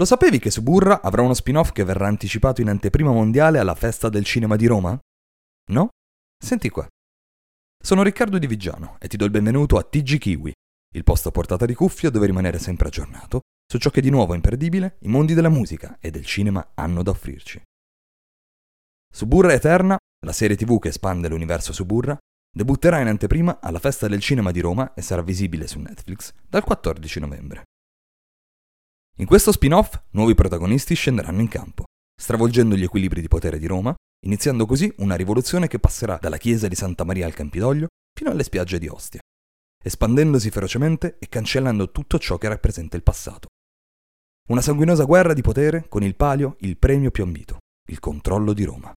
Lo sapevi che Suburra avrà uno spin-off che verrà anticipato in anteprima mondiale alla Festa del Cinema di Roma? No? Senti qua. Sono Riccardo Di Vigiano e ti do il benvenuto a TG Kiwi, il posto a portata di cuffia dove rimanere sempre aggiornato su ciò che di nuovo e imperdibile i mondi della musica e del cinema hanno da offrirci. Suburra Eterna, la serie tv che espande l'universo Suburra, debutterà in anteprima alla Festa del Cinema di Roma e sarà visibile su Netflix dal 14 novembre. In questo spin-off, nuovi protagonisti scenderanno in campo, stravolgendo gli equilibri di potere di Roma, iniziando così una rivoluzione che passerà dalla chiesa di Santa Maria al Campidoglio fino alle spiagge di Ostia, espandendosi ferocemente e cancellando tutto ciò che rappresenta il passato. Una sanguinosa guerra di potere con il palio il premio più ambito, il controllo di Roma.